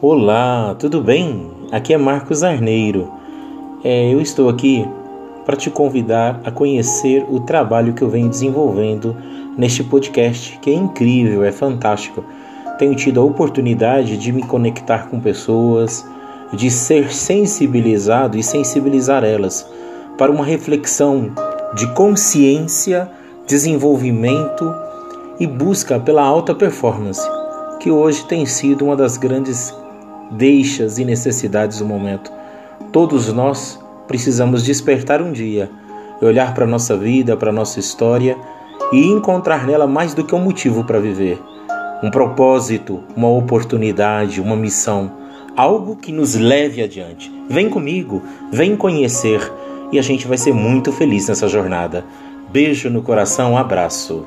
Olá, tudo bem? Aqui é Marcos Arneiro. É, eu estou aqui para te convidar a conhecer o trabalho que eu venho desenvolvendo neste podcast, que é incrível, é fantástico. Tenho tido a oportunidade de me conectar com pessoas, de ser sensibilizado e sensibilizar elas para uma reflexão de consciência, desenvolvimento e busca pela alta performance, que hoje tem sido uma das grandes deixas e necessidades do momento. Todos nós precisamos despertar um dia, olhar para a nossa vida, para a nossa história e encontrar nela mais do que um motivo para viver. Um propósito, uma oportunidade, uma missão, algo que nos leve adiante. Vem comigo, vem conhecer e a gente vai ser muito feliz nessa jornada. Beijo no coração, abraço.